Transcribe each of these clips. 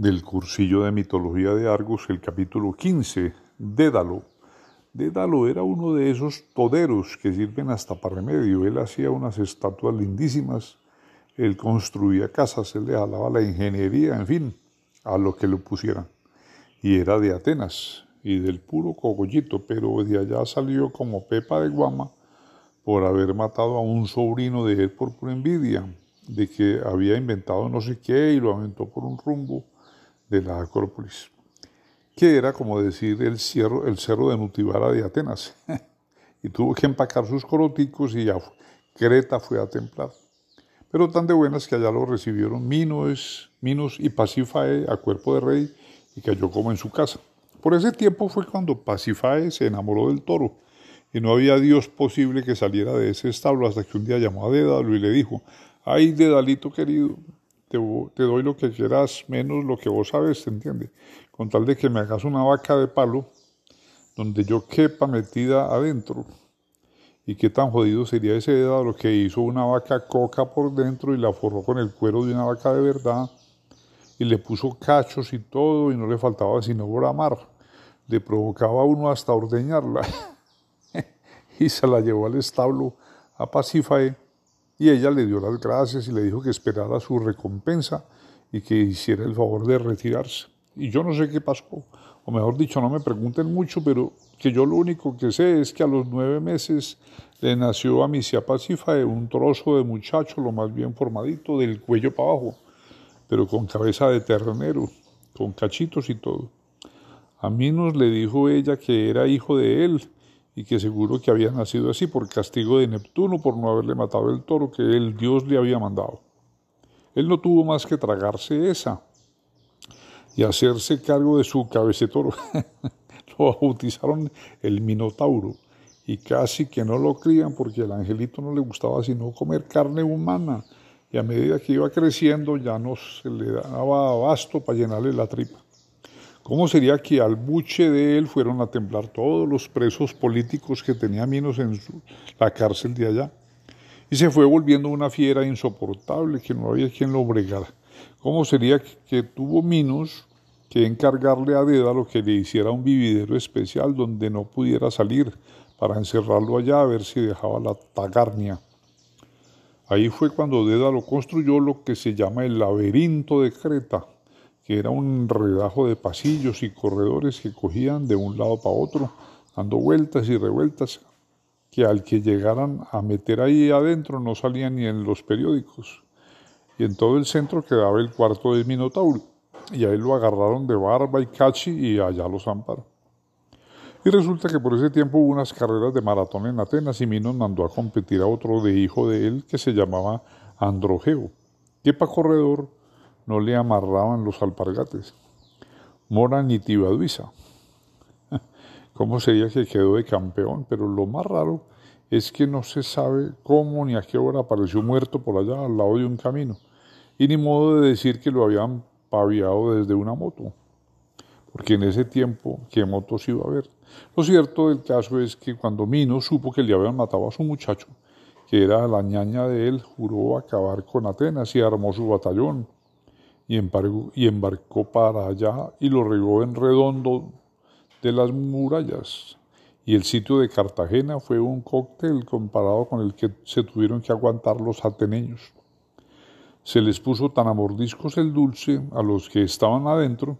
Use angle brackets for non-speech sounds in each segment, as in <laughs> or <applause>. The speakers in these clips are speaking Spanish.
del cursillo de mitología de Argos, el capítulo 15, Dédalo. Dédalo era uno de esos toderos que sirven hasta para remedio. Él hacía unas estatuas lindísimas, él construía casas, él le jalaba la ingeniería, en fin, a lo que le pusieran. Y era de Atenas y del puro cogollito, pero de allá salió como Pepa de Guama por haber matado a un sobrino de él por pura envidia, de que había inventado no sé qué y lo aventó por un rumbo de la Acrópolis, que era como decir el, cerro, el cerro de Nutibara de Atenas, <laughs> y tuvo que empacar sus coroticos y ya Creta fue a templar. Pero tan de buenas que allá lo recibieron Minos, Minos y Pasífae a cuerpo de rey y cayó como en su casa. Por ese tiempo fue cuando Pasífae se enamoró del toro, y no había Dios posible que saliera de ese establo hasta que un día llamó a Dédalo y le dijo, ay Dédalito querido, te, doy lo que quieras, menos lo que vos sabes, ¿te entiende? Con tal de que me hagas una vaca de palo donde yo quepa metida adentro. Y qué tan jodido sería ese Dédalo que hizo una vaca coca por dentro y la forró con el cuero de una vaca de verdad y le puso cachos y todo y no le faltaba sino bramar. Le provocaba uno hasta ordeñarla. <laughs> y se la llevó al establo a Pasífae y ella le dio las gracias y le dijo que esperara su recompensa y que hiciera el favor de retirarse. Y yo no sé qué pasó, o mejor dicho, no me pregunten mucho, pero que yo lo único que sé es que a los nueve meses le nació a Misia Pasífae un trozo de muchacho, lo más bien formadito, del cuello para abajo, pero con cabeza de ternero, con cachitos y todo. A Minos le dijo ella que era hijo de él y que seguro que había nacido así por castigo de Neptuno por no haberle matado el toro que el dios le había mandado. Él no tuvo más que tragarse esa y hacerse cargo de su cabecetoro. <laughs> lo bautizaron el Minotauro y casi que no lo crían porque al angelito no le gustaba sino comer carne humana y a medida que iba creciendo ya no se le daba abasto para llenarle la tripa. ¿Cómo sería que al buche de él fueron a templar todos los presos políticos que tenía Minos en la cárcel de allá? Y se fue volviendo una fiera insoportable que no había quien lo bregara. ¿Cómo sería que, tuvo Minos que encargarle a Dédalo que le hiciera un vividero especial donde no pudiera salir para encerrarlo allá a ver si dejaba la tagarnia? Ahí fue cuando Dédalo construyó lo que se llama el laberinto de Creta, era un redajo de pasillos y corredores que cogían de un lado para otro, dando vueltas y revueltas, que al que llegaran a meter ahí adentro no salían ni en los periódicos. Y en todo el centro quedaba el cuarto del Minotauro, y ahí lo agarraron de barba y cachi y allá los amparon. Y resulta que por ese tiempo hubo unas carreras de maratón en Atenas y Minos mandó a competir a otro de hijo de él que se llamaba Androgeo, que para corredor no le amarraban los alpargates. Mora ni Tibaduiza. <laughs> ¿Cómo sería que quedó de campeón? Pero lo más raro es que no se sabe cómo ni a qué hora apareció muerto por allá al lado de un camino. Y ni modo de decir que lo habían paviado desde una moto. Porque en ese tiempo, ¿qué motos iba a haber? Lo cierto del caso es que cuando Mino supo que le habían matado a su muchacho, que era la ñaña de él, juró acabar con Atenas y armó su batallón y embarcó, para allá y lo regó en redondo de las murallas. Y el sitio de Cartagena fue un cóctel comparado con el que se tuvieron que aguantar los ateneños. Se les puso tan a mordiscos el dulce a los que estaban adentro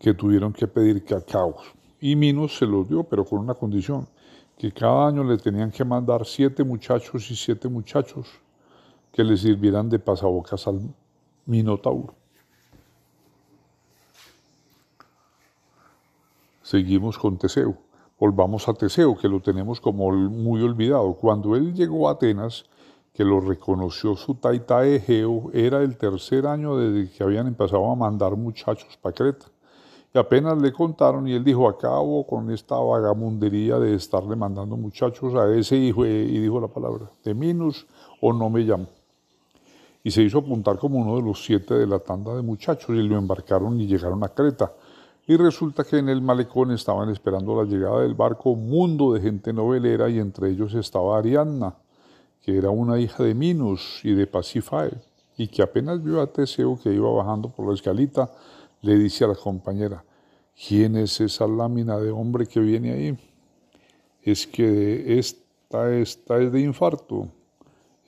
que tuvieron que pedir cacao. Y Minos se los dio, pero con una condición, que cada año le tenían que mandar siete muchachos y siete muchachos que le sirvieran de pasabocas al Minotauro. Seguimos con Teseo. Volvamos a Teseo, que lo tenemos como muy olvidado. Cuando él llegó a Atenas, que lo reconoció su taita Egeo, era el tercer año desde que habían empezado a mandar muchachos para Creta. Y apenas le contaron y él dijo, acabo con esta vagamundería de estarle mandando muchachos a ese hijo, y dijo la palabra, de Minos o no me llamo y se hizo apuntar como uno de los siete de la tanda de muchachos y lo embarcaron y llegaron a Creta. Y resulta que en el malecón estaban esperando la llegada del barco un mundo de gente novelera y entre ellos estaba Ariadna, que era una hija de Minos y de Pasífae. y que apenas vio a Teseo que iba bajando por la escalita, le dice a la compañera, ¿quién es esa lámina de hombre que viene ahí? Es que esta, esta es de infarto.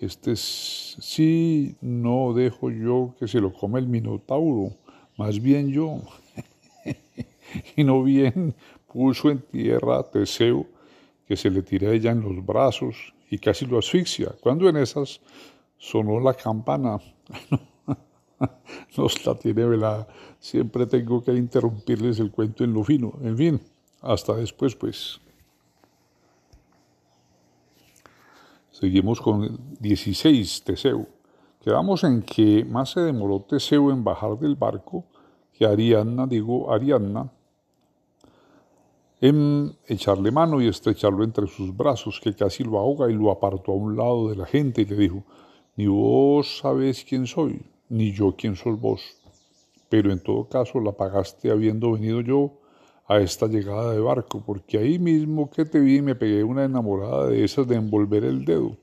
Este sí no dejo yo que se lo come el minotauro, más bien yo. <laughs> y no bien puso en tierra a Teseo, que se le tira ella en los brazos y casi lo asfixia. Cuando en esas sonó la campana. <laughs> Nos la tiene velada. Siempre tengo que interrumpirles el cuento en lo fino. En fin, hasta después, pues. Seguimos con el 16, Teseo. Quedamos en que más se demoró Teseo en bajar del barco que Ariadna, digo Ariadna, en echarle mano y estrecharlo entre sus brazos, que casi lo ahoga y lo apartó a un lado de la gente y le dijo, ni vos sabés quién soy, ni yo quién sos vos, pero en todo caso la pagaste habiendo venido yo a esta llegada de barco, porque ahí mismo que te vi me pegué una enamorada de esas de envolver el dedo.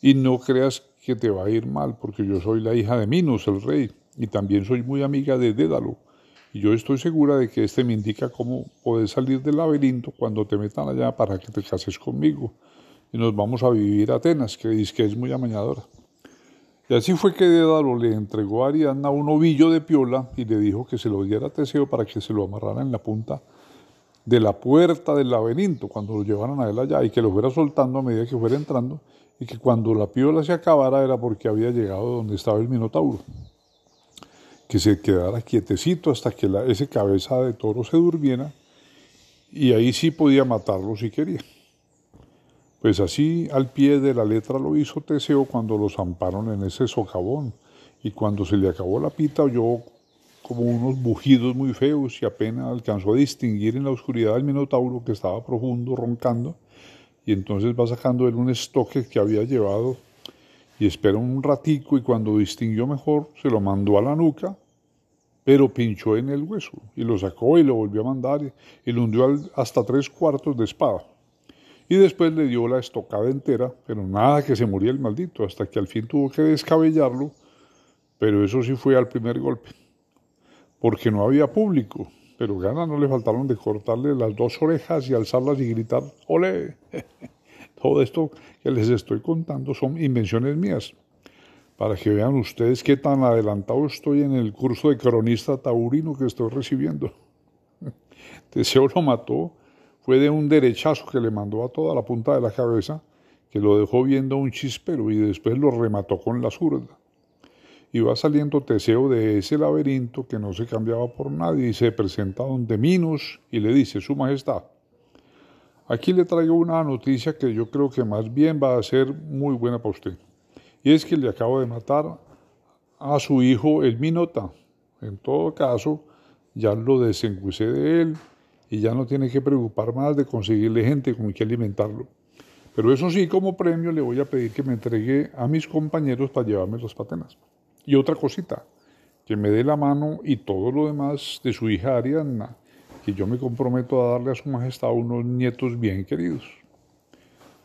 Y no creas que te va a ir mal, porque yo soy la hija de Minos, el rey, y también soy muy amiga de Dédalo, y yo estoy segura de que este me indica cómo puedes salir del laberinto cuando te metan allá para que te cases conmigo. Y nos vamos a vivir a Atenas, que dice que es muy amañadora. Y así fue que Dédalo le entregó a Ariadna un ovillo de piola y le dijo que se lo diera a Teseo para que se lo amarrara en la punta de la puerta del laberinto cuando lo llevaran a él allá y que lo fuera soltando a medida que fuera entrando y que cuando la piola se acabara era porque había llegado donde estaba el Minotauro que se quedara quietecito hasta que ese cabeza de toro se durmiera y ahí sí podía matarlo si quería. Pues así al pie de la letra lo hizo Teseo cuando lo zamparon en ese socavón y cuando se le acabó la pita oyó como unos bujidos muy feos y apenas alcanzó a distinguir en la oscuridad al minotauro que estaba profundo roncando y entonces va sacando él un estoque que había llevado y esperó un ratico y cuando distinguió mejor se lo mandó a la nuca, pero pinchó en el hueso y lo sacó y lo volvió a mandar y lo hundió hasta tres cuartos de espada. Y después le dio la estocada entera, pero nada que se moría el maldito, hasta que al fin tuvo que descabellarlo, pero eso sí fue al primer golpe, porque no había público, pero ganas no le faltaron de cortarle las dos orejas y alzarlas y gritar, ¡ole! <laughs> Todo esto que les estoy contando son invenciones mías, para que vean ustedes qué tan adelantado estoy en el curso de cronista taurino que estoy recibiendo. <laughs> Teseo lo mató, fue de un derechazo que le mandó a toda la punta de la cabeza, que lo dejó viendo un chispero y después lo remató con la zurda. Va saliendo Teseo de ese laberinto que no se cambiaba por nadie y se presenta donde Minos y le dice, Su Majestad, Aquí le traigo una noticia que yo creo que más bien va a ser muy buena para usted. Y es que le acabo de matar a su hijo el Minota. En todo caso, ya lo desencucé de él y ya no tiene que preocupar más de conseguirle gente con que alimentarlo. Pero eso sí, como premio le voy a pedir que me entregue a mis compañeros para llevarme las patenas. Y otra cosita, que me dé la mano y todo lo demás de su hija Ariadna y yo me comprometo a darle a su majestad unos nietos bien queridos.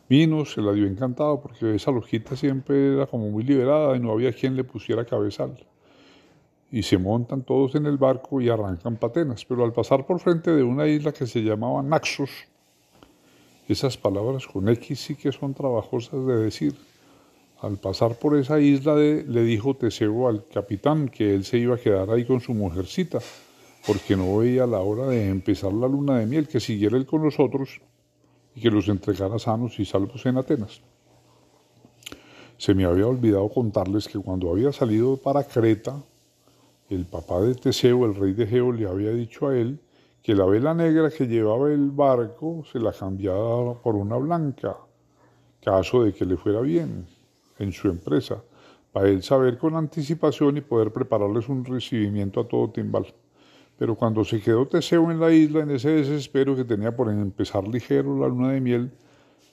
Vino, se la dio encantado porque esa lojita siempre era como muy liberada y no había quien le pusiera cabezal. Y se montan todos en el barco y arrancan patenas, pero al pasar por frente de una isla que se llamaba Naxos, esas palabras con X sí que son trabajosas de decir. Al pasar por esa isla le dijo Teseo al capitán que él se iba a quedar ahí con su mujercita, porque no veía la hora de empezar la luna de miel, que siguiera él con nosotros y que los entregara sanos y salvos en Atenas. Se me había olvidado contarles que cuando había salido para Creta, el papá de Teseo, el rey de Geo, le había dicho a él que la vela negra que llevaba el barco se la cambiara por una blanca, caso de que le fuera bien en su empresa, para él saber con anticipación y poder prepararles un recibimiento a todo timbal. Pero cuando se quedó Teseo en la isla, en ese desespero que tenía por empezar ligero la luna de miel,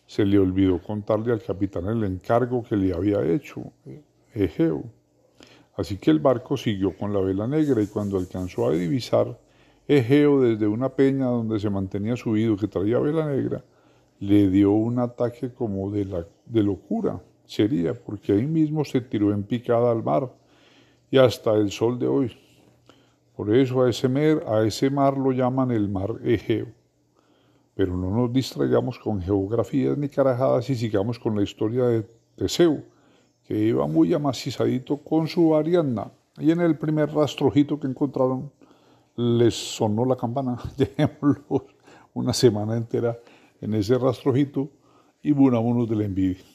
se le olvidó contarle al capitán el encargo que le había hecho, Egeo. Así que el barco siguió con la vela negra y cuando alcanzó a divisar Egeo desde una peña donde se mantenía subido que traía vela negra, le dio un ataque como de, la, de locura. sería, porque ahí mismo se tiró en picada al mar y hasta el sol de hoy. Por eso a ese, mar, a ese mar lo llaman el mar Egeo. Pero no nos distraigamos con geografías ni carajadas y sigamos con la historia de Teseo, iba muy amacizadito con su Ariadna. Y en el primer rastrojito que encontraron les sonó la campana. <laughs> Dejémoslo una semana entera en ese rastrojito y bunámonos de la envidia.